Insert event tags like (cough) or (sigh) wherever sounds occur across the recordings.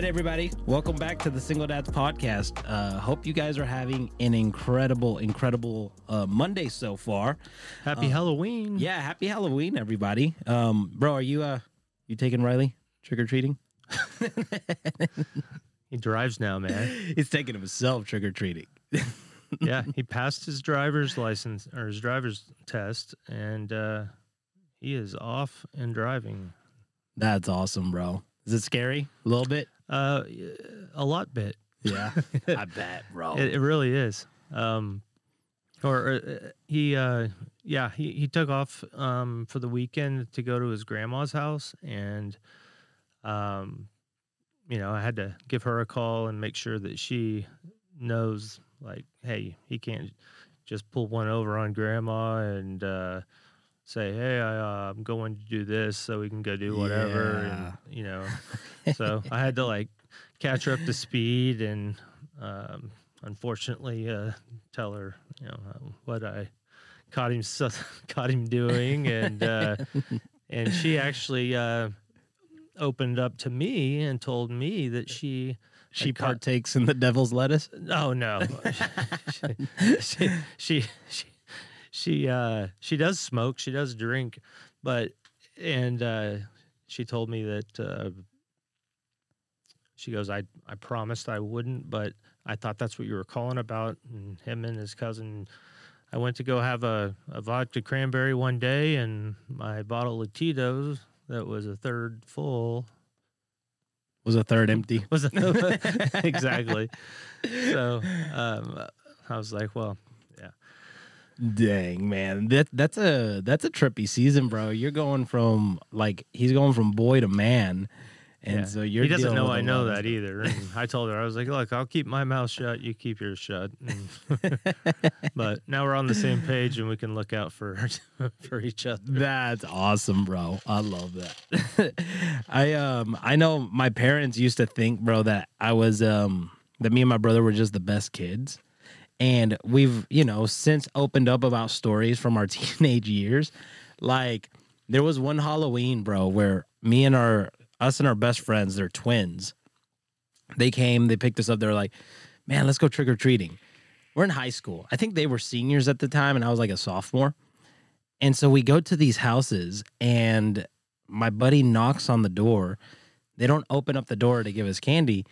right, everybody. Welcome back to the Single Dads Podcast. Uh, hope you guys are having an incredible, incredible uh, Monday so far. Happy Halloween. Yeah, happy Halloween, everybody. Um, bro, are you uh you taking Riley trick or treating? (laughs) He drives now, man. (laughs) He's taking himself trick or treating. (laughs) yeah, he passed his driver's license or his driver's test, and uh, he is off and driving. That's awesome, bro. Is it scary? A little bit? Uh, a lot bit. Yeah, (laughs) I bet, bro. It, it really is. Um, or uh, he, uh, yeah, he, he took off um, for the weekend to go to his grandma's house, and um, you know, I had to give her a call and make sure that she knows, like, hey, he can't just pull one over on grandma and uh, say, hey, I, uh, I'm going to do this so we can go do whatever, Yeah. and you know, (laughs) so I had to like catch her up to speed and um, unfortunately uh, tell her, you know, uh, what I caught him (laughs) caught him doing, and uh, (laughs) and she actually uh, opened up to me and told me that she she partakes in the devil's lettuce. Oh no, she, she she she uh she does smoke, she does drink, but and uh she told me that uh she goes, I I promised I wouldn't, but I thought that's what you were calling about. And him and his cousin, I went to go have a, a vodka cranberry one day, and my bottle of Tito's that was a third full Was a third empty. (laughs) was a, (laughs) (laughs) exactly. So um, I was like, well, Dang man, that that's a that's a trippy season, bro. You're going from like he's going from boy to man, and yeah. so you're. he doesn't know I know that either. (laughs) And I told her I was like, look, I'll keep my mouth shut, you keep yours shut. (laughs) But now we're on the same page and we can look out for (laughs) for each other. That's awesome, bro. I love that. I um I know my parents used to think, bro, that I was um that me and my brother were just the best kids. And we've, you know, since opened up about stories from our (laughs) teenage years. Like there was one Halloween, bro, where me and our us and our best friends, they're twins. They came, they picked us up, they're like, Man, let's go trick or treating. We're in high school. I think they were seniors at the time, and I was like a sophomore. And so we go to these houses, and my buddy knocks on the door. They don't open up the door to give us candy.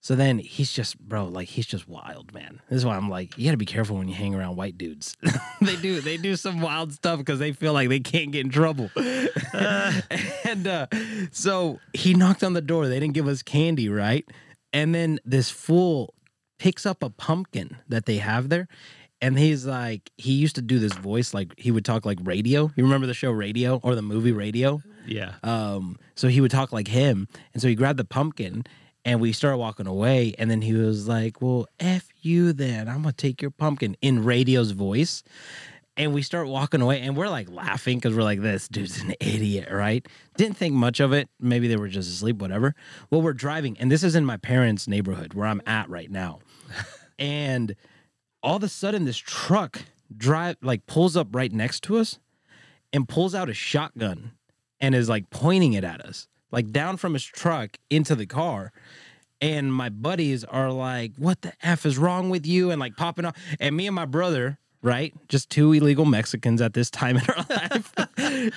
So then he's just, bro, like he's just wild, man. This is why I'm like, you got to be careful when you hang around white dudes. (laughs) they do, they do some wild stuff because they feel like they can't get in trouble. (laughs) and uh, so he knocked on the door. They didn't give us candy, right? And then this fool picks up a pumpkin that they have there. And he's like, he used to do this voice like he would talk like radio. You remember the show Radio or the movie Radio? Yeah. Um, so he would talk like him. And so he grabbed the pumpkin and we started walking away. And then he was like, Well, F you then. I'm gonna take your pumpkin in radio's voice. And we start walking away and we're like laughing because we're like, this dude's an idiot, right? Didn't think much of it. Maybe they were just asleep, whatever. Well, we're driving, and this is in my parents' neighborhood where I'm at right now. (laughs) and all of a sudden, this truck drive like pulls up right next to us and pulls out a shotgun and is like pointing it at us, like down from his truck into the car. And my buddies are like, "What the f is wrong with you?" And like popping off. And me and my brother, right, just two illegal Mexicans at this time in our (laughs) life,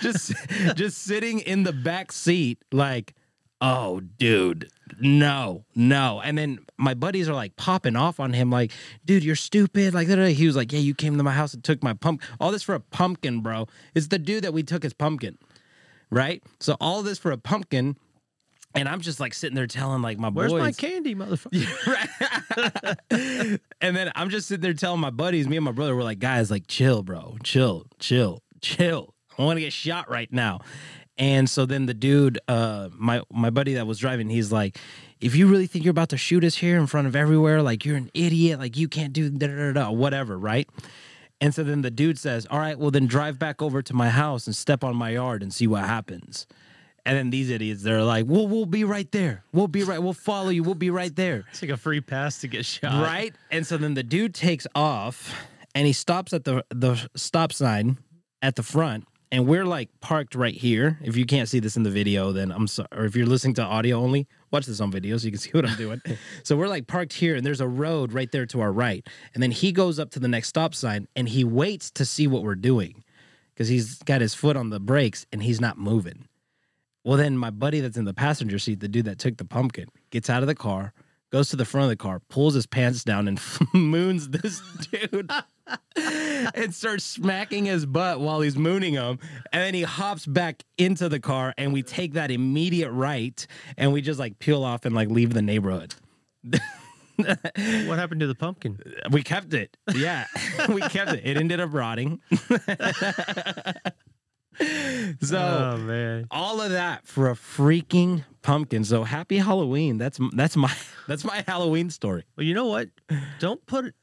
just just sitting in the back seat, like, "Oh, dude, no, no." And then my buddies are like popping off on him, like, "Dude, you're stupid." Like, he was like, "Yeah, you came to my house and took my pump. All this for a pumpkin, bro. It's the dude that we took his pumpkin." Right? So all this for a pumpkin, and I'm just like sitting there telling like my Where's boys, my candy, motherfucker? (laughs) (laughs) And then I'm just sitting there telling my buddies, me and my brother, we're like, guys, like, chill, bro, chill, chill, chill. I want to get shot right now. And so then the dude, uh, my my buddy that was driving, he's like, if you really think you're about to shoot us here in front of everywhere, like you're an idiot, like you can't do da da da, da whatever, right? And so then the dude says, All right, well, then drive back over to my house and step on my yard and see what happens. And then these idiots, they're like, Well, we'll be right there. We'll be right. We'll follow you. We'll be right there. It's like a free pass to get shot. Right? And so then the dude takes off and he stops at the, the stop sign at the front and we're like parked right here. If you can't see this in the video, then I'm sorry. Or if you're listening to audio only, watch this on video so you can (laughs) see what I'm doing. so we're like parked here, and there's a road right there to our right. And then he goes up to the next stop sign and he waits to see what we're doing because he's got his foot on the brakes and he's not moving. Well, then my buddy that's in the passenger seat, the dude that took the pumpkin, gets out of the car, goes to the front of the car, pulls his pants down, and (laughs) moons this dude. (laughs) and starts smacking his butt while he's mooning him. And then he hops back into the car, and we take that immediate right, and we just like peel off and like leave the neighborhood. (laughs) What happened to the pumpkin? We kept it. Yeah, we kept it. It ended up rotting. (laughs) so oh man. all of that for a freaking pumpkin. So happy Halloween. That's that's my (laughs) that's my Halloween story. Well, you know what? Don't put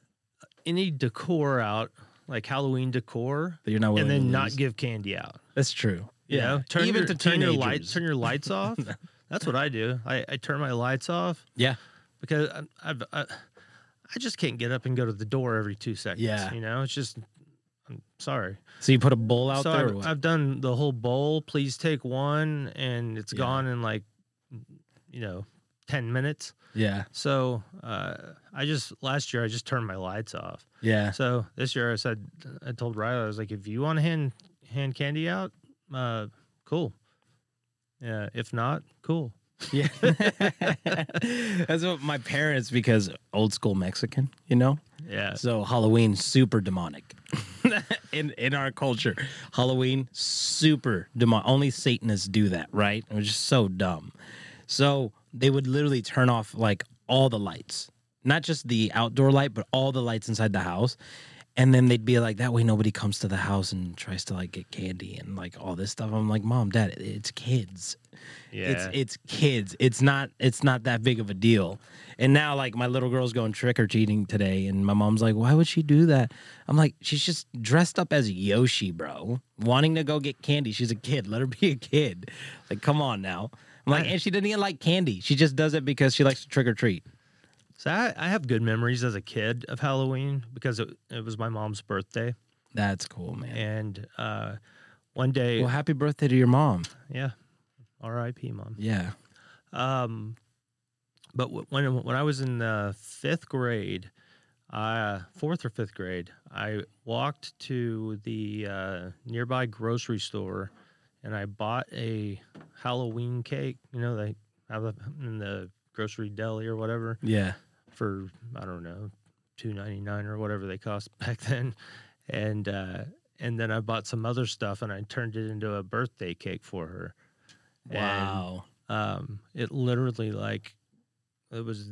any decor out, like Halloween decor, That you're not and then not give candy out. That's true. You know, turn even your, to turn your lights, turn your lights (laughs) off. That's what I do. I, I turn my lights off Yeah. because I, I've I, I just can't get up and go to the door every two seconds. Yeah. you know, it's just. I'm sorry. So you put a bowl out so there. I've? I've done the whole bowl. Please take one, and it's Yeah. gone in like, you know, ten minutes. yeah. So uh, I just last year I just turned my lights off. Yeah. So this year I said I told Riley I was like, if you want to hand hand candy out, uh, cool. Yeah. If not, cool. Yeah. (laughs) That's what my parents, because old school Mexican, you know? Yeah. So Halloween super demonic. (laughs) in in our culture. Halloween super demonic. Only Satanists do that, right? It was just so dumb. So they would literally turn off like all the lights. Not just the outdoor light, but all the lights inside the house. And then they'd be like, that way nobody comes to the house and tries to like get candy and like all this stuff. I'm like, Mom, Dad, it's kids Yeah. it's it's kids. It's not it's not that big of a deal. And now like my little girl's going trick or treating today, and my mom's like, "Why would she do that?" I'm like, "She's just dressed up as Yoshi, bro, wanting to go get candy. She's a kid. Let her be a kid. Like, come on now." I'm like, and she doesn't even like candy. She just does it because she likes to trick or treat. So I, I have good memories as a kid of Halloween because it, it was my mom's birthday, That's cool, man. and uh, one day, Well, happy birthday to your mom. yeah, R.I.P. Mom. Yeah. Um, but w- when when I was in the fifth grade, uh, fourth or fifth grade, I walked to the uh, nearby grocery store, and I bought a Halloween cake. You know, they have it in the grocery deli or whatever Yeah. For I don't know, two ninety nine or whatever they cost (laughs) back then, and uh, and then I bought some other stuff and I turned it into a birthday cake for her. And, Wow. um, it literally like it was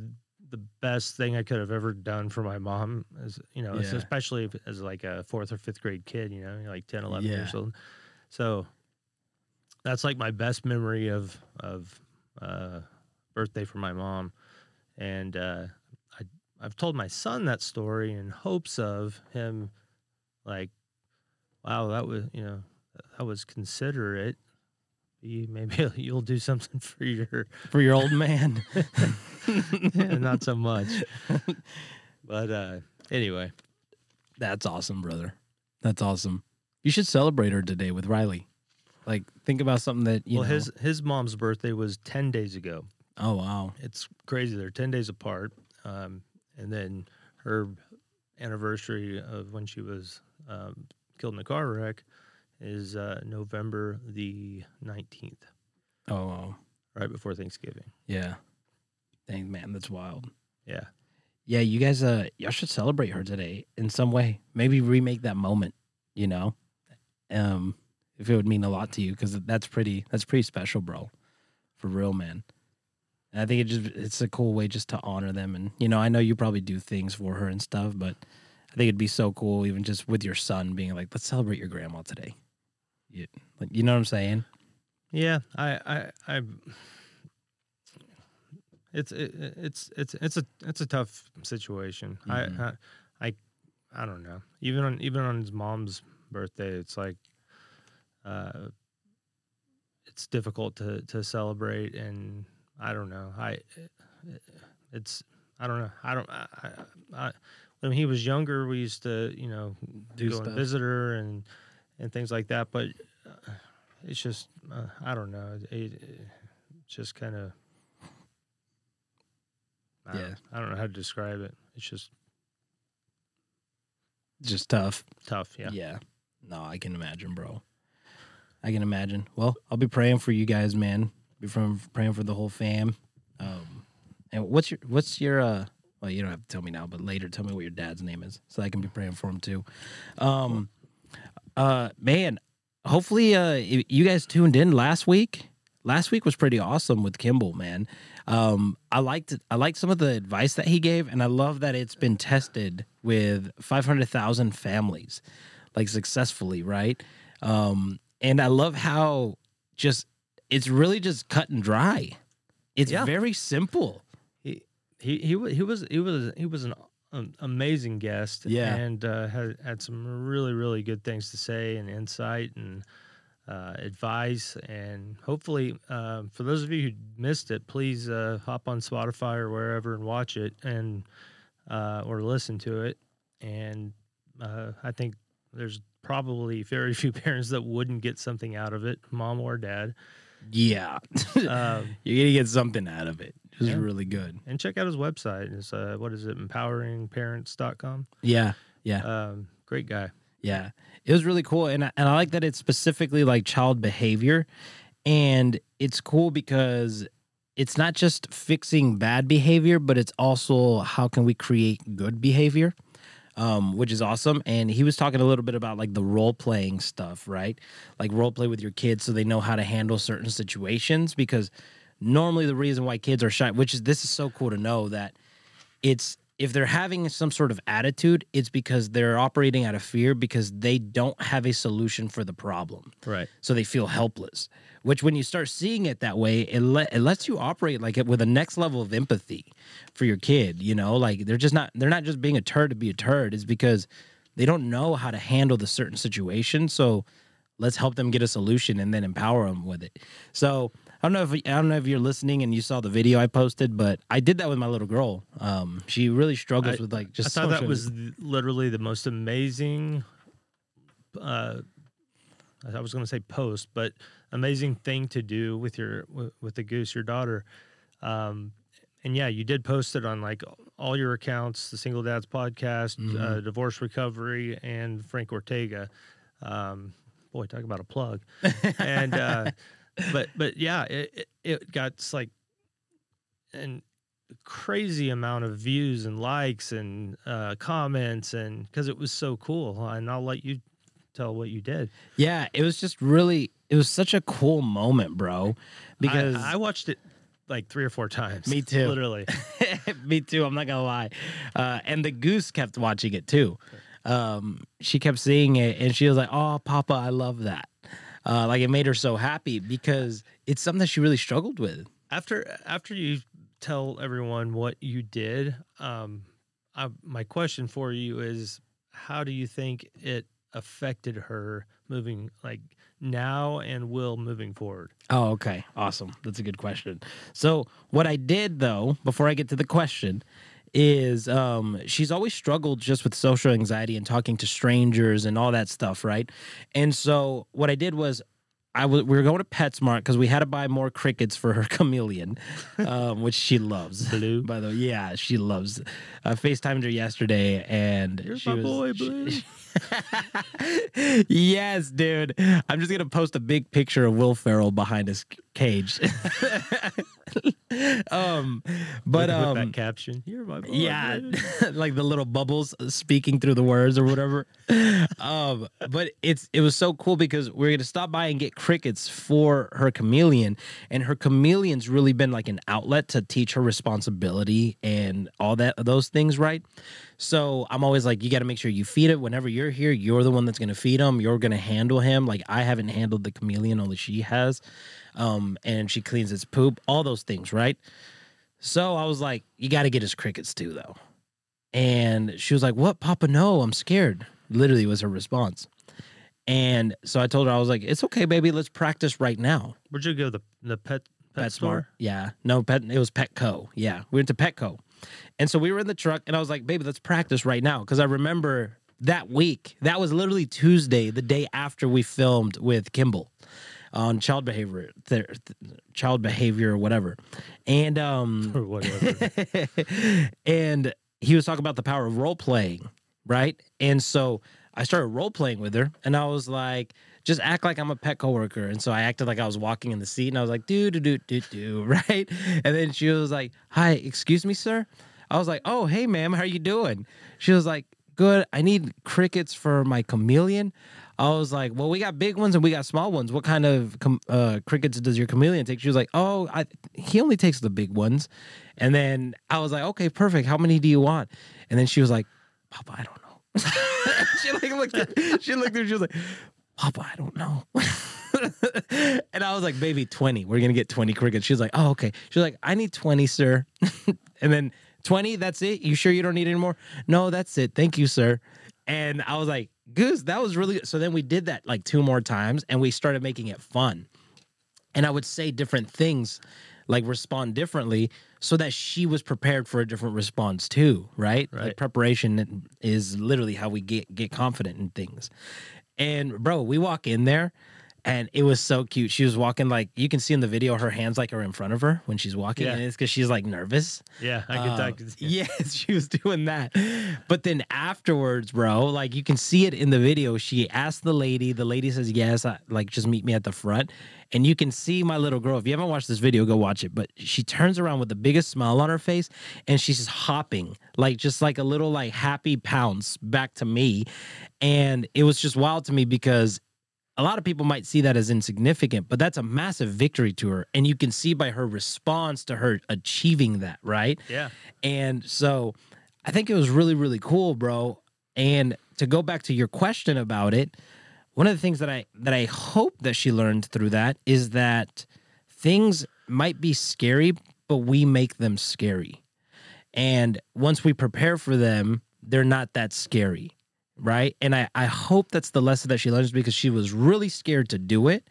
the best thing I could have ever done for my mom. As you know, Yeah. especially as like a fourth or fifth grade kid. You know, like 10, 11 years old. So that's like my best memory of of uh, birthday for my mom, and uh, I've told my son that story in hopes of him like, wow, that was you know that was considerate. (laughs) Maybe you'll do something for your For your old man. (laughs) (laughs) not so much. But uh anyway, That's awesome, brother. That's awesome. You should celebrate her today with Riley. Like, think about something that you well know. his his mom's birthday was 10 days ago. oh wow, It's crazy. They're 10 days apart. Um and then her anniversary of when she was um, killed in a car wreck is uh November the 19th, oh wow. right before Thanksgiving. yeah. Dang man, that's wild. Yeah. Yeah, you guys, uh, y'all should celebrate her today in some way. Maybe remake that moment. You know, um, if it would mean a lot to you, because that's pretty. That's pretty special, bro. For real, man. And I think it just it's a cool way just to honor them. And you know, I know you probably do things for her and stuff, but I think it'd be so cool, even just with your son being like, "Let's celebrate your grandma today." You, like, you know what I'm saying? Yeah, I, I, I. It's it, it's it's it's a it's a tough situation. Mhm. I, I I I don't know. Even on even on his mom's birthday, it's like, uh, it's difficult to to celebrate, and I don't know. I, it's I don't know. I don't. I, I, I when he was younger, we used to you know Do go stuff. and visit her and and things like that. But it's just uh, I don't know. It, it just kind of I Yeah. don't, I don't know how to describe it. It's just Just tough. tough. Yeah. Yeah. No, I can imagine, bro. I can imagine. Well, I'll be praying for you guys, man. From praying for the whole fam. Um, and what's your what's your uh? Well, you don't have to tell me now, but later, tell me what your dad's name is, so I can be praying for him too. Um, uh, man, hopefully, uh, you guys tuned in last week. Last week was pretty awesome with Kimball, man. Um, I liked I liked some of the advice that he gave, and I love that it's been tested with five hundred thousand families, like successfully, right? Um, and I love how just it's really just cut and dry. It's Yeah. very simple. He he he he was he was he was an um, amazing guest. Yeah. and uh, had had some really really good things to say and insight and uh, advice. And hopefully, uh, for those of you who missed it, please uh, hop on Spotify or wherever and watch it and uh, or listen to it. And uh, I think there's probably very (laughs) few parents that wouldn't get something out of it, mom or dad. Yeah, (laughs) Um, you're gonna get something out of it. It was Yeah. really good. and check out his website. It's uh, what is it? Empoweringparents.com. Yeah, yeah. Um, great guy. Yeah, it was really cool, and I, and I like that it's specifically like child behavior, and it's cool because it's not just fixing bad behavior, but it's also how can we create good behavior, um, which is awesome. And he was talking a little bit about like the role playing stuff, right? Like role play with your kids so they know how to handle certain situations because normally the reason why kids are shy, which is this is so cool to know that it's if they're having some sort of attitude, it's because they're operating out of fear because they don't have a solution for the problem. Right. So they feel helpless. Which, when you start seeing it that way, it, let, it lets you operate like it with a next level of empathy for your kid. You know, like they're just not they're not just being a turd to be a turd. It's because they don't know how to handle the certain situation. So let's help them get a solution and then empower them with it. So I don't know if I don't know if you're listening and you saw the video I posted, but I did that with my little girl. Um, she really struggles I- with like just I thought that was literally the most amazing. Uh, I was going to say post, but amazing thing to do with your with, with the goose, your daughter. Um, and yeah, you did post it on like all your accounts, the Single Dads podcast, Mm-hmm. uh, Divorce Recovery, and Frank Ortega. Um, boy, talk about a plug. (laughs) and uh, but but yeah, it, it, got like an crazy amount of views and likes and uh, comments, and because it was so cool. And I'll let you tell what you did yeah. It was just really it was such a cool moment, bro. Because I, I watched it like three or four times. Me too. literally. (laughs) Me too. I'm not gonna lie. Uh, and the goose kept watching it too. Um, she kept seeing it, and she was like, "Oh, Papa, I love that." Uh, like it made her so happy because it's something that she really struggled with. after after you tell everyone what you did, um, I, my question for you is, how do you think it affected her moving like now and will moving forward? Oh, okay. Awesome. That's a good question. So, what I did though, before I get to the question, is um she's always struggled just with social anxiety and talking to strangers and all that stuff, right? And so what I did was I w- we were going to PetSmart because we had to buy more crickets for her (laughs) chameleon, um, which she loves. Blue. By the way, yeah, she loves. I FaceTimed her yesterday, and Here's she was, boy, she-. (laughs) yes, dude. I'm just gonna post a big picture of Will Ferrell behind his cage. (laughs) um, but um, that caption, you're my boy. yeah, (laughs) like the little bubbles speaking through the words or whatever. um, but it's it was so cool because we are gonna stop by and get crickets for her chameleon, and her chameleon's really been like an outlet to teach her responsibility and all that those things, right? So I'm always like, you got to make sure you feed it whenever you're here. You're the one that's gonna feed him. You're gonna handle him. Like I haven't handled the chameleon, only she has. Um, and she cleans his poop, all those things, right? So I was like, you got to get his crickets too, though. And she was like, What, Papa? No, I'm scared. Literally was her response. And so I told her, I was like, It's okay, baby. Let's practice right now. Where'd you go? The the pet pet, store. Yeah. No, Pet. It was Petco. Yeah. We went to Petco. And so we were in the truck, and I was like, Baby, let's practice right now. Because I remember that week, that was literally Tuesday, the day after we filmed with Kimball. on child behavior, th- th- child behavior or whatever, and um, (laughs) or whatever. (laughs) and he was talking about the power of role playing, right? And so I started role playing with her, and I was like, just act like I'm a Petco worker. And so I acted like I was walking in the seat, and I was like, do do do do do, (laughs) right? And then she was like, "Hi, excuse me, sir." I was like, "Oh, hey, ma'am, how are you doing?" She was like, "Good. I need crickets for my chameleon." I was like, "Well, we got big ones and we got small ones. What kind of uh, crickets does your chameleon take?" She was like, "Oh, I, he only takes the big ones." And then I was like, "Okay, perfect. How many do you want?" And then she was like, "Papa, I don't know." (laughs) she like looked. At, she looked at. She was like, "Papa, I don't know." (laughs) and I was like, "Baby, twenty. We're gonna get twenty crickets." She was like, "Oh, okay." She was like, "I need twenty, sir." (laughs) and then twenty. That's it. You sure you don't need any more? No, that's it. Thank you, sir. And I was like, Goose, that was really good. So then we did that like two more times and we started making it fun. And I would say different things, like respond differently, so that she was prepared for a different response too, right? Like Right. preparation is literally how we get get confident in things. And bro, we walk in there and it was so cute. She was walking like you can see in the video her hands like are in front of her when she's walking, Yeah. and it's because she's like nervous. yeah, I could. I Uh, could yes, she was doing that. But then afterwards, bro, like you can see it in the video. She asked the lady. The lady says yes. I, like just meet me at the front, and you can see my little girl. If you haven't watched this video, go watch it. But she turns around with the biggest smile on her face, and she's just hopping, like just like a little like happy pounce back to me, and it was just wild to me because a lot of people might see that as insignificant, but that's a massive victory to her. And you can see by her response to her achieving that, right? yeah. And so I think it was really, really cool, bro. And to go back to your question about it, one of the things that I that I hope that she learned through that is that things might be scary, but we make them scary. And once we prepare for them, they're not that scary. Right. And I, I hope that's the lesson that she learns because she was really scared to do it.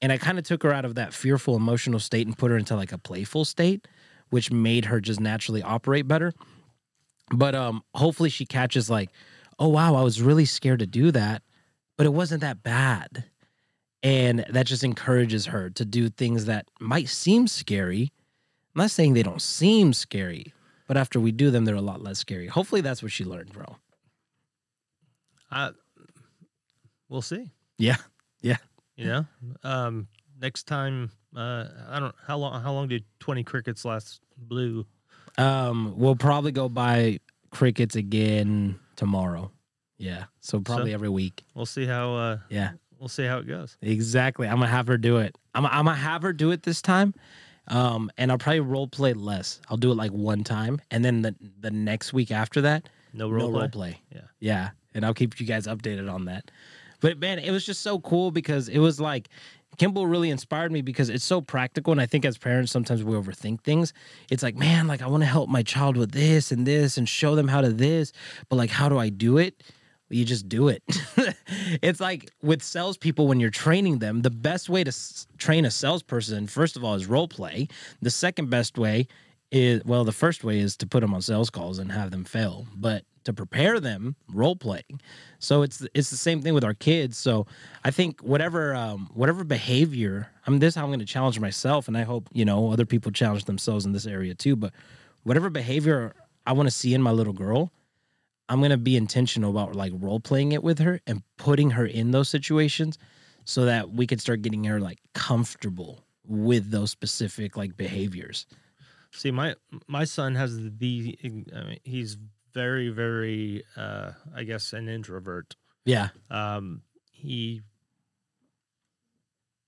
And I kind of took her out of that fearful emotional state and put her into like a playful state, which made her just naturally operate better. But um hopefully she catches like, oh wow, I was really scared to do that, but it wasn't that bad. And that just encourages her to do things that might seem scary. I'm not saying they don't seem scary, but after we do them, they're a lot less scary. Hopefully that's what she learned, bro. I, we'll see. Yeah. Yeah. You know, um, next time. Uh, I don't how long. How long did twenty crickets last blue? Um, we'll probably go buy crickets again tomorrow. Yeah. So probably So- every week. We'll see how. Uh, Yeah. we'll see how it goes. Exactly. I'm gonna have her do it. I'm, I'm gonna have her do it this time. Um, and I'll probably role play less. I'll do it like one time, and then the the next week after that, No no role play. role play. Yeah. Yeah. And I'll keep you guys updated on that. But man, it was just so cool because it was like Kimball really inspired me because it's so practical. And I think as parents, sometimes we overthink things. It's like, man, like I want to help my child with this and this and show them how to this. But like, how do I do it? You just do it. (laughs) it's like with salespeople, when you're training them, the best way to s- train a salesperson, first of all, is role play. The second best way is, well, the first way is to put them on sales calls and have them fail. But to prepare them, role playing. So it's it's the same thing with our kids. So I think whatever um, whatever behavior, I'm this how I'm going to challenge myself, and I hope you know other people challenge themselves in this area too. But whatever behavior I want to see in my little girl, I'm going to be intentional about like role playing it with her and putting her in those situations, so that we can start getting her like comfortable with those specific like behaviors. See, my my son has the. I mean, he's very very. Uh, I guess an introvert. Yeah, Um, he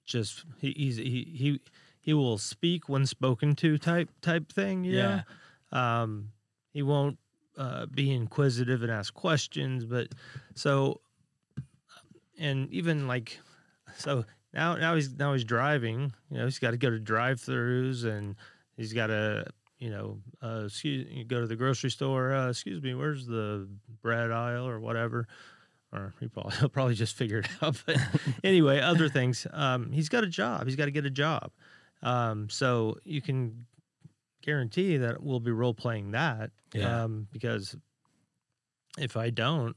just he he's, he he he will speak when spoken to type type thing. You Yeah. Um, he won't uh, be inquisitive and ask questions, but so and even like so now now he's now he's driving. You know, he's got to go to drive-throughs and he's got to you know uh, excuse you go to the grocery store. Uh, excuse me, where's the bread aisle or whatever? Or he probably (laughs) he'll probably just figure it out. But (laughs) anyway, other things. Um, he's got a job. He's got to get a job. Um, so you can guarantee that we'll be role playing that. Yeah. Um, because if I don't,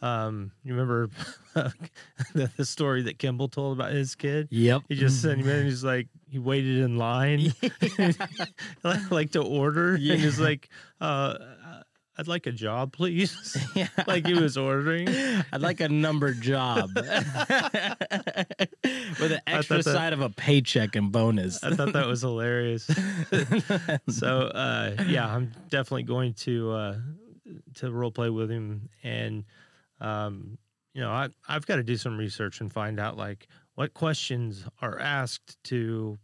Um, you remember (laughs) the, the story that Kimball told about his kid? Yep. He just sent him in. He's like, he waited in line, (laughs) like to order, Yeah. and he's like, uh, "I'd like a job, please." (laughs) Yeah. like he was ordering. I'd like a number job with an extra that- side of a paycheck and bonus. I thought that was hilarious. so uh, yeah, I'm definitely going to uh, to role play with him, and um, you know, I I've got to do some research and find out like what questions are asked to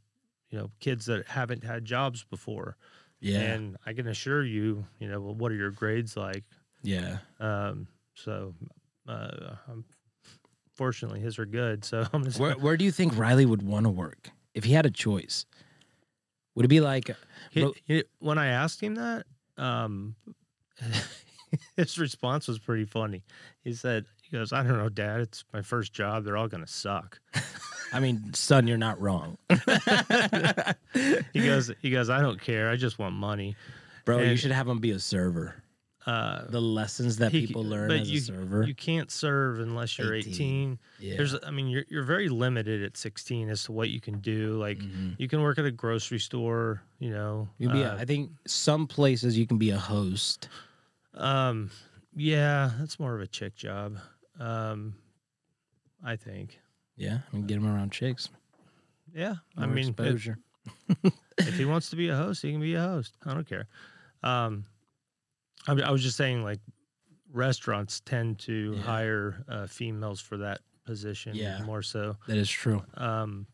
you know kids that haven't had jobs before. yeah. And I can assure you, you know, well, what are your grades like? yeah. Um, so, uh, fortunately, his are good. So (laughs) I'm just Where where do you think Riley would want to work if he had a choice? Would it be like He, Bro- he- when I asked him that, um, (laughs) (laughs) his response was pretty funny. He said, "He goes, I don't know, Dad. It's my first job. They're all gonna suck." I mean, son, you're not wrong. (laughs) He goes, he goes, I don't care. I just want money. Bro, you should have him be a server. Uh, The lessons that he- people learn as you, a server. You can't serve unless you're 18. 18. yeah. There's, I mean, you're you're very limited at 16 as to what you can do. Like, Mhm. you can work at a grocery store. You know, You can be a, uh, I think some places you can be a host. Um, yeah, that's more of a chick job. Um, I think. Yeah, I mean, get him around chicks. Yeah, I more mean, if, (laughs) if he wants to be a host, he can be a host. I don't care. Um, I, I was just saying, like, restaurants tend to Yeah. hire uh, females for that position. Yeah. more so. that is true, Um,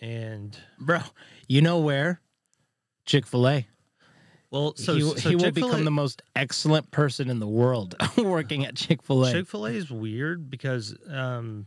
and bro. You know where? Chick Fil A. well, so he so he will become the most excellent person in the world (laughs) working at Chick Fil A. Chick Fil A is weird because um,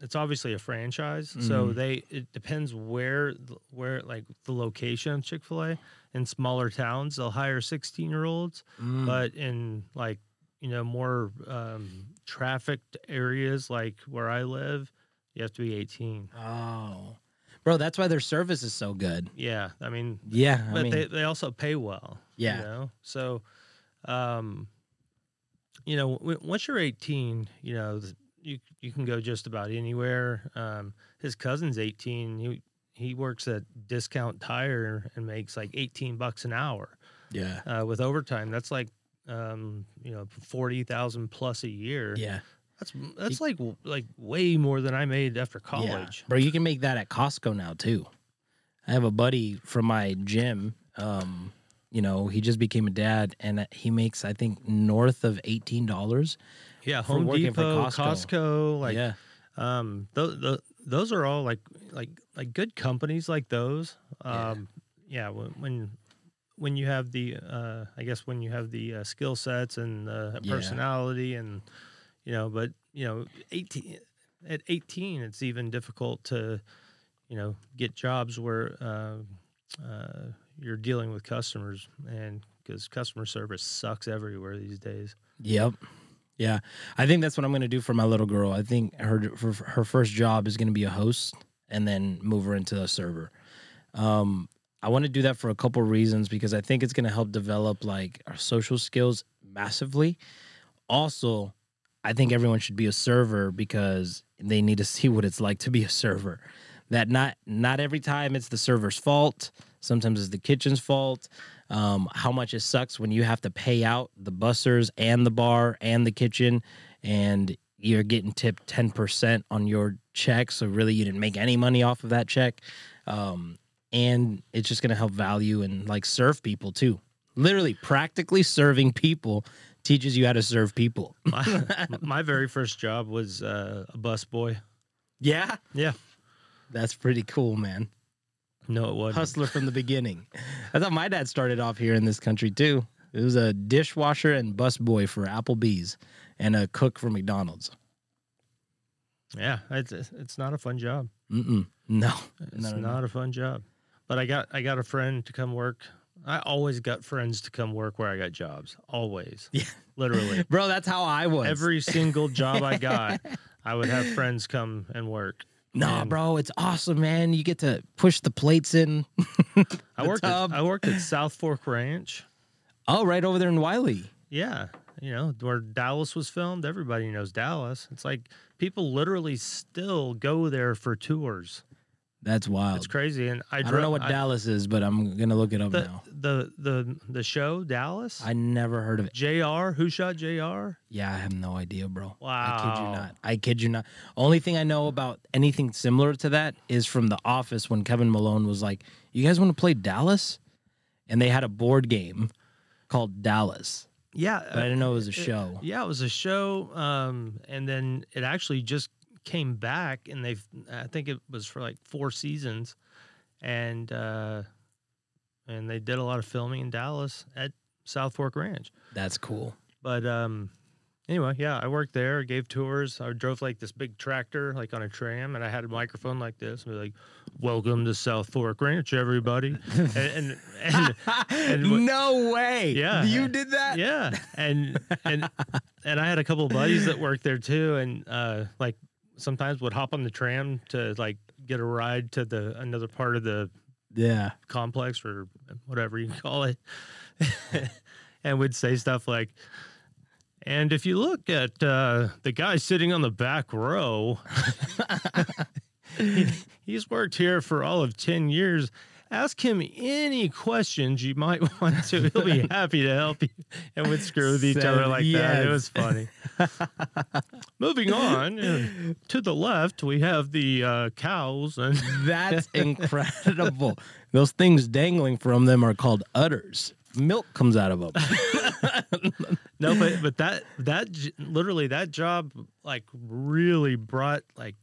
it's obviously a franchise, so Mhm. they it depends where where like the location of Chick Fil A. In smaller towns, they'll hire sixteen year olds, Mm. but in like you know more um, trafficked areas like where I live, you have to be eighteen. oh, bro, that's why their service is so good. Yeah, I mean, Yeah, I but mean, they they also pay well. Yeah. You know? So, um, you know, w- once you're 18, you know, you you can go just about anywhere. Um, his cousin's 18. He he works at Discount Tire and makes like 18 bucks an hour yeah, uh, with overtime. That's like um, you know, 40,000 plus a year. yeah, That's that's like like way more than I made after yeah. college. bro. You can make that at Costco now too. I have a buddy from my gym. Um, you know, he just became a dad, and he makes I think north of eighteen dollars. Yeah, Home for Depot, Costco. Costco, like yeah, um those those are all like like like good companies like those Yeah. um yeah, when, when when you have the uh i guess when you have the uh, skill sets and uh, Yeah. personality and you know but you know 18 at 18 it's even difficult to you know get jobs where uh, uh you're dealing with customers and because customer service sucks everywhere these days Yep. Yeah. I think that's what I'm going to do for my little girl. I think her for her first job is going to be a host and then move her into a server. Um I want to do that for a couple reasons because I think it's going to help develop like our social skills massively. Also, I think everyone should be a server because they need to (laughs) see what it's like to be a server. That not not every time it's the server's fault. Sometimes it's the kitchen's fault. Um, how much it sucks when you have to pay out the bussers and the bar and the kitchen, and you're getting tipped ten percent on your check. So really, you didn't make any money off of that check. Um, and it's just gonna help value and like serve people too. Literally, practically serving people teaches you how to serve people. (laughs) my, my very first job was uh, a bus boy Yeah, yeah that's pretty cool, man. no it wasn't Hustler from the (laughs) beginning. I thought my dad started off here in this country too. It was a dishwasher and bus boy for Applebee's and a cook for McDonald's. Yeah, it's it's not a fun job. Mm-mm. No, It's no, no, no. not a fun job. But I got I got a friend to come work. I always got friends to come work where I got jobs. Always. Yeah. Literally. (laughs) bro. That's how I was. Every single job I got, (laughs) I would have friends come and work. Nah, and- bro, it's awesome, man. You get to push the plates in. (laughs) I The worked at. I worked at South Fork Ranch. Oh, right over there in Wylie. Yeah. you know, where Dallas was filmed. Everybody knows Dallas. It's like people literally still go there for tours. That's wild. It's crazy. And I, I don't know what I- Dallas is, but I'm gonna look it up the, now. the the the show Dallas. I never heard of it. J.R. Who shot J.R. Yeah, I have no idea, bro. Wow. I kid you not. I kid you not. Only thing I know about anything similar to that is from The Office when Kevin Malone was like, "You guys want to play Dallas?" And they had a board game called Dallas, Yeah, but I didn't know it was a it- show. Yeah, it was a show, um, and then it actually just came back, and they've I think it was for like four seasons, and uh, and they did a lot of filming in Dallas at South Fork Ranch. That's cool. But um, anyway, yeah, I worked there, gave tours. I drove like this big tractor, like on a tram, and I had a microphone like this, and be like, "Welcome to South Fork Ranch, everybody," (laughs) and and, and and no way. Yeah. you did that. yeah and and and i had a couple of buddies that worked there too and uh like sometimes would hop on the tram to like get a ride to the another part of the Yeah. complex or whatever you call it (laughs) and would say stuff like and if you look at uh, the guy sitting on the back row, (laughs) he- he's worked here for all of 10 years. Ask him any questions you might (laughs) want to. He'll be (laughs) happy to help you. And we'd screw with each other like that. It was funny. (laughs) Moving on uh, to the left, we have the uh, cows and That's incredible. Those things dangling from them are called udders. Milk comes out of them. no, but but that that literally that job like really brought like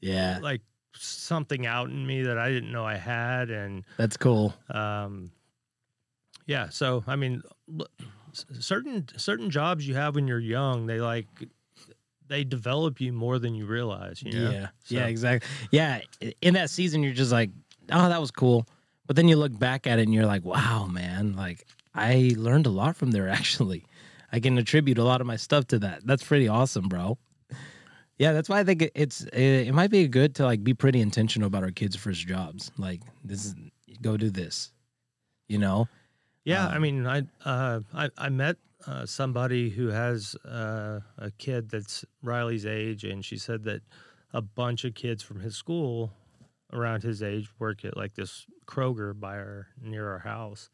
yeah, like something out in me that I didn't know I had, and that's cool. um, yeah. So I mean, certain certain jobs you have when you're young, they like they develop you more than you realize. You know? Yeah, So- yeah, exactly. Yeah, in that season, you're just like, oh, that was cool. But then you look back at it and you're like, wow, man, like I learned a lot from there. (laughs) Actually, I can attribute a lot of my stuff to that. That's pretty awesome, bro. Yeah, that's why I think it's it, it might be good to like be pretty intentional about our kids' first jobs. Like this is go do this, you know. Yeah, I Um, mean, I uh, I, I met uh, somebody who has uh, a kid that's Riley's age, and she said that a bunch of kids from his school around his age work at like this Kroger by our near our house.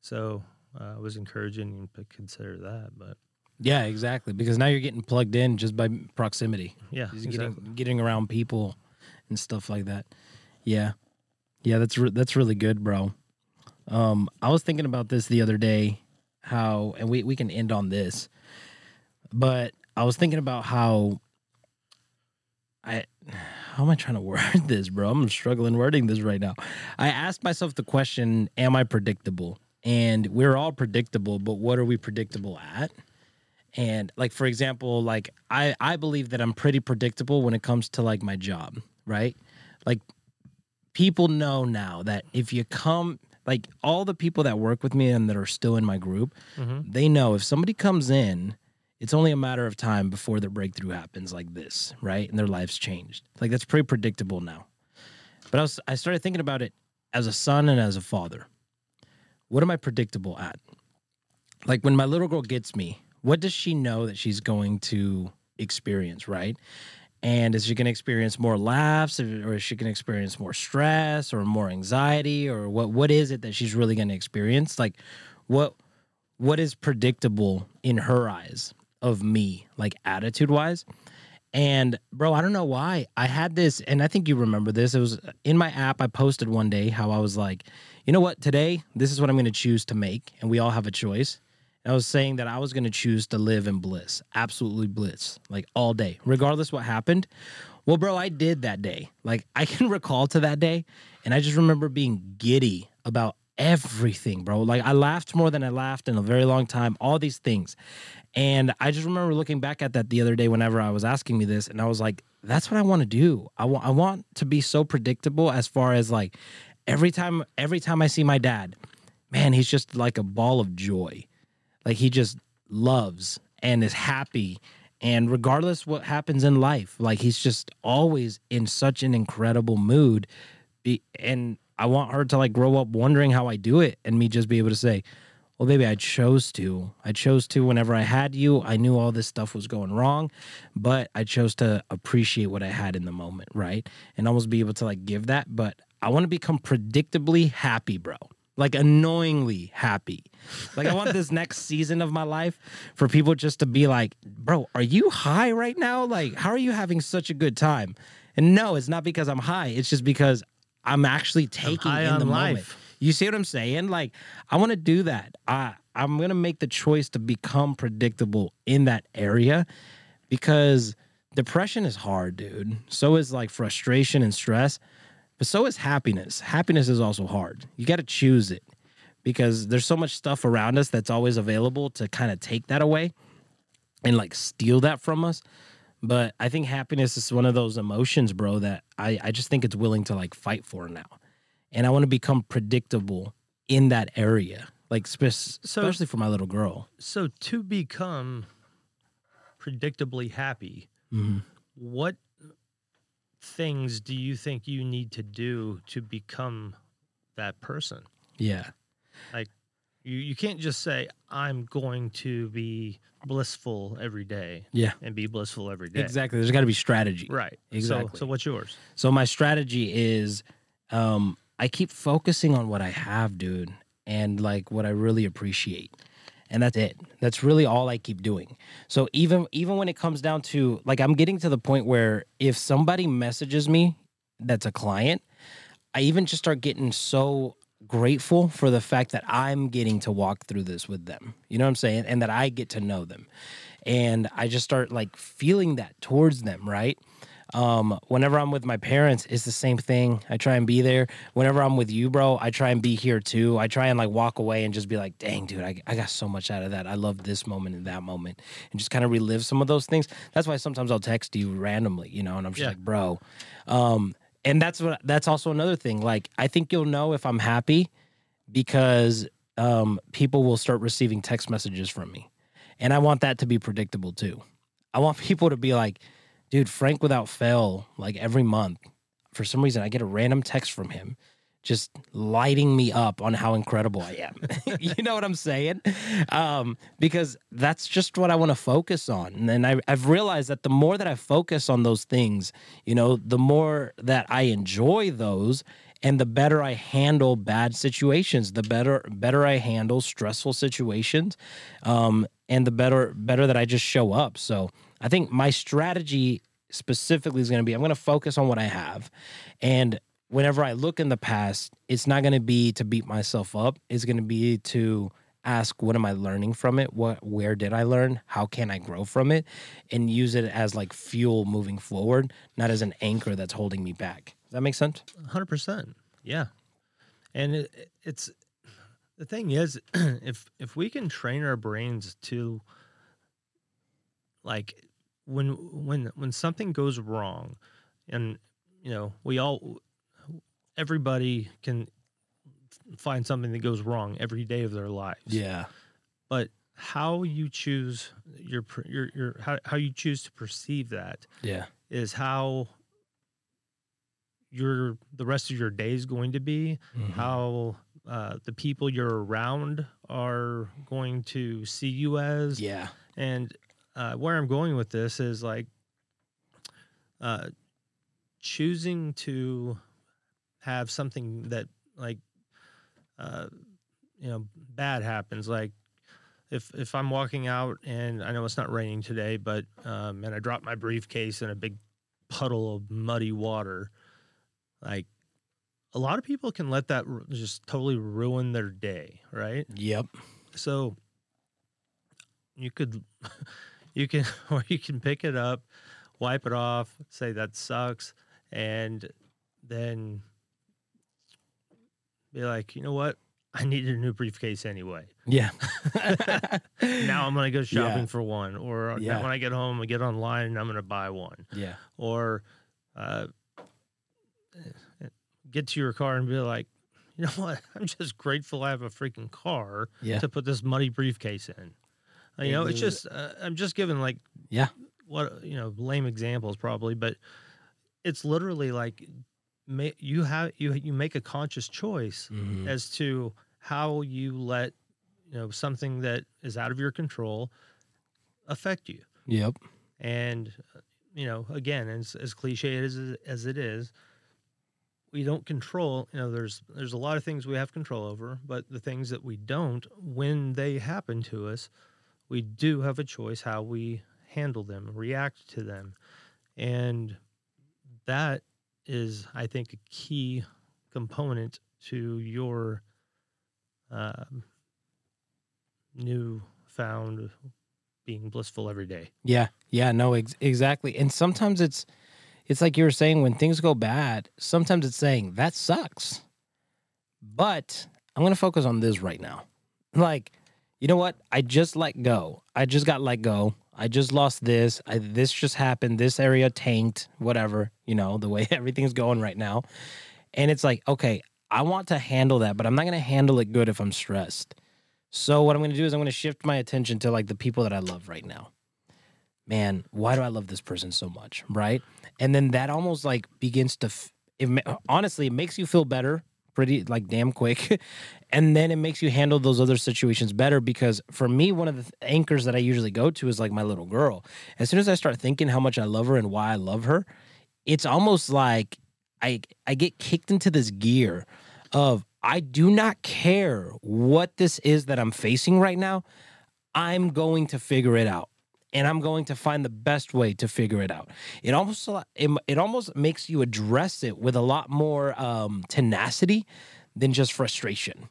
So uh, I was encouraging him to consider that. But Yeah, exactly. Because now you're getting plugged in just by proximity. yeah, Just exactly. getting getting around people and stuff like that. Yeah, yeah, that's re- that's really good, bro. Um, I was thinking about this the other day, how and we we can end on this, but I was thinking about how I how am I trying to (laughs) word this, bro? I'm struggling wording this right now. I asked myself the question, "Am I predictable?" And we're all predictable, but what are we predictable at? And like for example like i i believe that i'm pretty predictable when it comes to like my job right? Like people know now that if you come like all the people that work with me and that are still in my group Mhm. they know if somebody comes in it's only a matter of time before their breakthrough happens like this right? And their lives changed. Like that's pretty predictable now. But i was i started thinking about it as a son and as a father. What am i predictable at? Like when my little girl gets me what does she know that she's going to experience right? And is she going to experience more laughs or is she going to experience more stress or more anxiety or what what is it that she's really going to experience? Like what what is predictable in her eyes of me like attitude wise and bro i don't know why. I had this and i think you remember this. It was uh, in my app i posted one day how i was like you know what? Today this is what i'm going to choose to make and we all have a choice I was saying that I was going to choose to live in bliss, absolutely bliss, like all day, regardless what happened. Well, bro, I did that day. Like I can (laughs) recall to that day, and I just remember being giddy about everything, bro. Like I laughed more than I laughed in a very long time. All these things, and I just remember looking back at that the other day whenever I was asking me this, and I was like, "That's what I want to do. I want I want to be so predictable as far as like every time every time I see my dad, man, he's just like a ball of joy." Like he just loves and is happy and regardless what happens in life like he's just always in such an incredible mood Be, and i want her to like grow up wondering how i do it and me just be able to say Well, baby, I chose to. I chose to whenever I had you. I knew all this stuff was going wrong, but I chose to appreciate what I had in the moment, right? And almost be able to like give that. But I want to become predictably happy, bro. Like annoyingly happy. Like I want this next season of my life for people just to be like, bro, are you high right now? Like, how are you having such a good time? And no, it's not because I'm high. It's just because I'm actually taking high in the moment. You see what I'm saying? Like, I want to do that. I I'm gonna make the choice to become predictable in that area because depression is hard, dude. So is like frustration and stress, but so is happiness. Happiness is also hard. You got to choose it because there's so much stuff around us that's always available to kind of take that away and like steal that from us. But I think happiness is one of those emotions, bro, that I, I just think it's willing to like fight for now. And I want to become predictable in that area, like spe- especially for my little girl. So to become predictably happy, Mhm. what things do you think you need to do to become that person? Yeah. Like you you can't just say I'm going to be blissful every day Yeah. and be blissful every day. Exactly. There's got to be strategy. Right. So Exactly. so what's yours? So my strategy is um I keep focusing on what I have, dude, and like what I really appreciate. And that's it. That's really all I keep doing. So even even when it comes down to like I'm getting to the point where if somebody messages me that's a client, I even just start getting so grateful for the fact that I'm getting to walk through this with them. You know what I'm saying? And that I get to know them. And I just start like feeling that towards them, right? Um, whenever I'm with my parents, it's the same thing. I try and be there. Whenever I'm with you, bro, I try and be here too. I try and like walk away and just be like, dang, dude, I, I got so much out of that. I love this moment and that moment and just kind of relive some of those things. That's why sometimes I'll text you randomly, you know, and I'm just Yeah. like, bro. Um, and that's what that's also another thing. Like, I think you'll know if I'm happy because um, people will start receiving text messages from me. And I want that to be predictable too. I want (laughs) people to be like, dude, Frank without fail, like every month, for some reason, I get a random text from him just lighting me up on how incredible I am. (laughs) you know what I'm saying? Um, because that's just what I want to focus on. And then I, I've realized that the more that I focus on those things, you know, the more that I enjoy those and the better I handle bad situations, the better better I handle stressful situations, um, and the better better that I just show up. So I think my strategy specifically is going to be I'm going to focus on what I have, and whenever I look in the past, it's not going to be to beat myself up. It's going to be to ask what am I learning from it? What where did I learn? How can I grow from it? And use it as like fuel moving forward, not as an anchor that's holding me back. Does that make sense? hundred percent. Yeah, and it, it's the thing is, (clears throat) if if we can train our brains to like when when when something goes wrong, and you know we all everybody can find something that goes wrong every day of their lives. Yeah. but how you choose your your your how, how you choose to perceive that Yeah. is how your the rest of your day is going to be Mm-hmm. how uh, the people you're around are going to see you as Yeah. and uh, where i'm going with this is like uh, choosing to have something that like uh, you know bad happens like if if i'm walking out and i know it's not raining today but um, and i drop my briefcase in a big puddle of muddy water like a lot of people can let that ru- just totally ruin their day right Yep. so you could (laughs) you can (laughs) or you can pick it up wipe it off say that sucks and then be like you know what i needed a new briefcase anyway Yeah. (laughs) now i'm gonna go (laughs) shopping Yeah. for one or Yeah. when i get home i get online and i'm gonna buy one yeah. or uh, get to your car and be like you know what i'm just grateful i have a freaking car Yeah. to put this muddy briefcase in. You know, it's just uh, I'm just giving like Yeah. what you know lame examples probably, but it's literally like ma- you have you you make a conscious choice Mhm. as to how you let you know something that is out of your control affect you Yep. and you know again as, as cliche as, as it is we don't control you know there's there's a lot of things we have control over but the things that we don't when they happen to us we do have a choice how we handle them react to them and that is i think a key component to your um, new found being blissful every day Yeah, yeah, no, ex- exactly. And sometimes it's it's like you were saying when things go bad, sometimes it's saying that sucks. But I'm going to focus on this right now. Like, you know what? I just let go. I just got let go. I just lost this. I, this just happened. This area tanked, whatever, you know, the way (laughs) everything's going right now. And it's like, okay, I want to handle that, but I'm not going to handle it good if I'm stressed. So what I'm going to do is I'm going to shift my attention to like the people that I love right now. Man, why do I love this person so much, right? And then that almost like begins to f- it, honestly, it makes you feel better pretty like damn quick. (laughs) and then it makes you handle those other situations better because for me one of the th- anchors that I usually go to is like my little girl. As soon as I start thinking how much I love her and why I love her, it's almost like I I get kicked into this gear of I do not care what this is that I'm facing right now. I'm going to figure it out. And I'm going to find the best way to figure it out. It almost it, it almost makes you address it with a lot more um, tenacity than just frustration,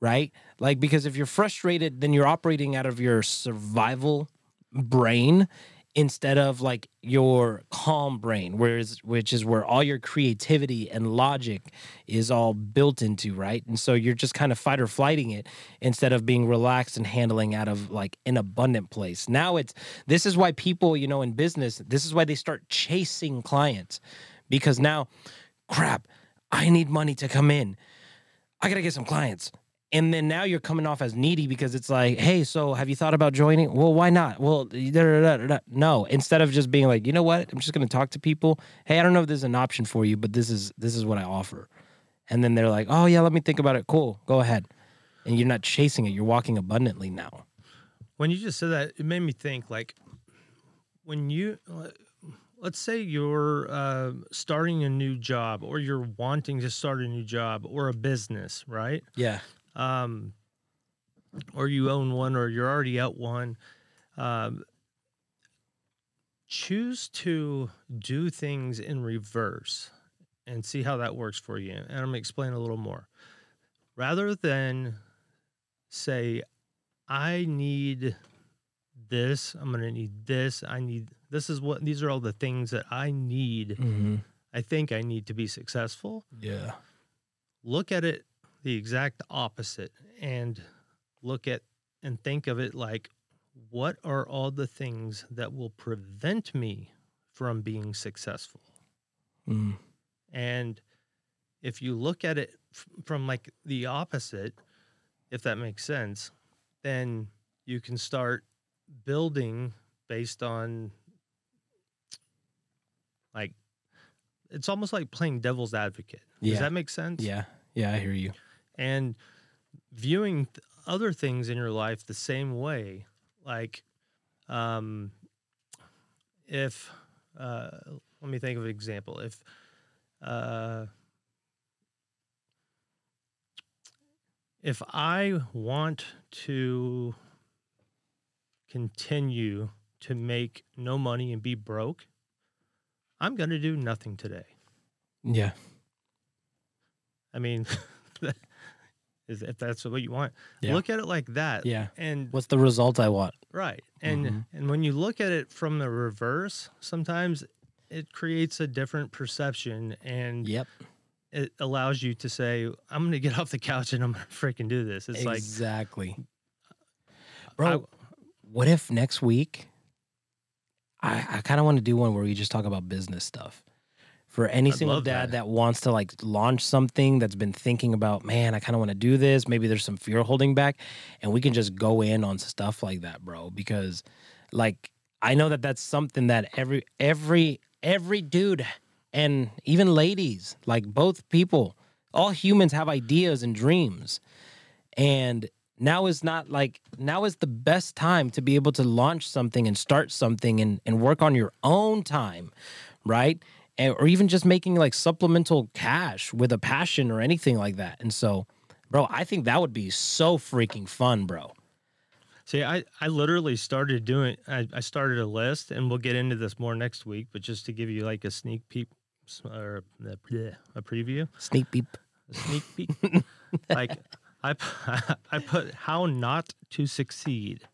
right? Like because if you're frustrated, then you're operating out of your survival brain instead of like your calm brain whereas which is where all your creativity and logic is all built into right? And so you're just kind of fight or flighting it instead of being relaxed and handling out of like an abundant place. Now it's this is why people you know in business this is why they start chasing clients because now crap i need money to come in. I gotta get some clients and then now you're coming off as needy because it's like, hey, so have you thought about joining? Well, why not? Well, da, da, da, no. Instead of just being like, you know what? I'm just going to talk to people. Hey, I don't know if this is an option for you, but this is this is what I offer. And then they're like, oh yeah, let me think about it. Cool, go ahead. And you're not chasing it. You're walking abundantly now. When you just said that, it made me think like when you, let's say you're uh, starting a new job or you're wanting to start a new job or a business, right? Yeah. Um, or you own one or you're already out one. Um, choose to do things in reverse and see how that works for you. And I'm going to explain a little more. Rather than say, I need this, I'm going to need this, I need this is what these are all the things that I need. Mm-hmm. I think I need to be successful. Yeah. Look at it the exact opposite and look at and think of it like what are all the things that will prevent me from being successful? Mm. And if you look at it from like the opposite, if that makes sense, then you can start building based on like it's almost like playing devil's advocate. Yeah. Does that make sense? Yeah. Yeah. I hear you. And viewing th- other things in your life the same way, like um if uh let me think of an example. If uh if I want to continue to make no money and be broke, I'm going to do nothing today. Yeah. I mean, (laughs) is if that's what you want, Yeah. look at it like that. Yeah. And What's the result I want? right, and Mhm. and when you look at it from the reverse, sometimes it creates a different perception, and Yep. it allows you to say, "I'm going to get (laughs) off the couch and I'm going to freaking do this." It's like, exactly. I- Bro, what if next week I, I kind of want to do one where we just talk about business stuff. For any I'd single dad that. that. wants to like launch something that's been thinking about, man, I kind of want to do this. Maybe there's some fear holding back, and we can just go in on stuff like that, bro. Because, like, I know that that's something that every every every dude and even ladies, like both people, all humans have ideas and dreams, and now is not like now is the best time to be able to launch something and start something and, and work on your own time, right? And, or even just making like supplemental cash with a passion or anything like that. And so, bro, I think that would be so freaking fun, bro. See, I, I literally started doing, I, I started a list and we'll get into this more next week, but just to give you like a sneak peek or a, a preview, sneak peek, sneak peek, (laughs) like I, (laughs) I put how not to succeed.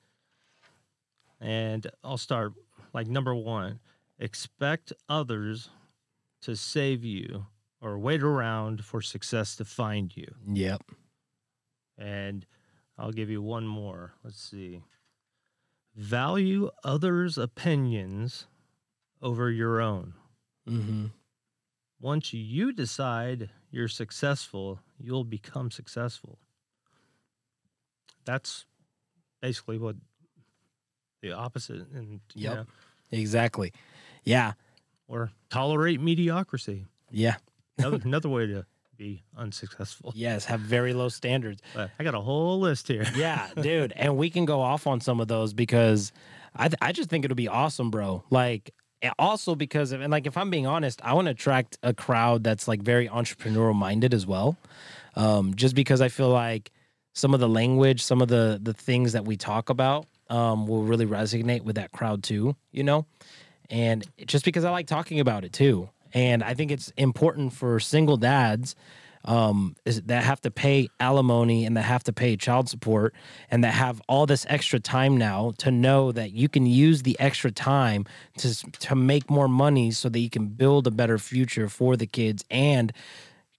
And I'll start like number one expect others to save you or wait around for success to find you. Yep. And I'll give you one more. Let's see. Value others' opinions over your own. Mm-hmm. Once you decide you're successful, you'll become successful. That's basically what the opposite and yep. Know, exactly. Yeah. Or tolerate mediocrity. Yeah. (laughs) another, another way to be unsuccessful. Yes, have very low standards. (laughs) But I got a whole list here. (laughs) yeah, dude, and we can go off on some of those because I th- I just think it'll be awesome, bro. Like also because of, and like if I'm being honest, I want to attract a crowd that's like very entrepreneurial minded as well. Um, just because I feel like some of the language, some of the the things that we talk about um, will really resonate with that crowd too, you know? And just because I like talking about it too. And I think it's important for single dads um, is, that have to pay alimony and that have to pay child support and that have all this extra time now to know that you can use the extra time to to make more money so that you can build a better future for the kids and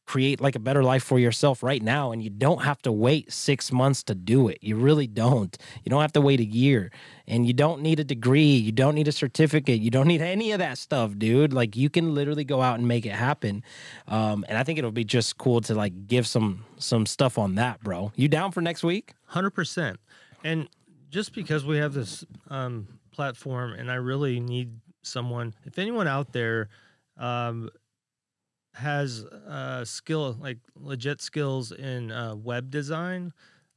create like a better life for yourself right now and you don't have to wait 6 months to do it. You really don't. You don't have to wait a year and you don't need a degree, you don't need a certificate, you don't need any of that stuff, dude. Like you can literally go out and make it happen. Um and I think it'll be just cool to like give some some stuff on that, bro. You down for next week? 100%. And just because we have this um platform and I really need someone if anyone out there um has uh, skill like legit skills in uh, web design.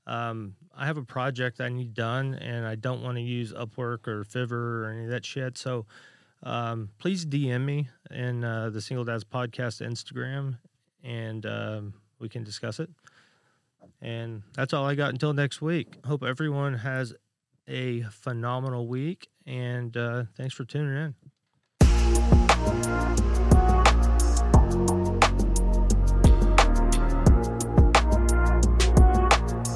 Um, I have a project I need done, and I don't want to use Upwork or Fiverr or any of that shit. So um, please DM me in uh, the Single Dads Podcast Instagram, and um, we can discuss it. And that's all I got until next week. Hope everyone has a phenomenal week, and uh, thanks for tuning in.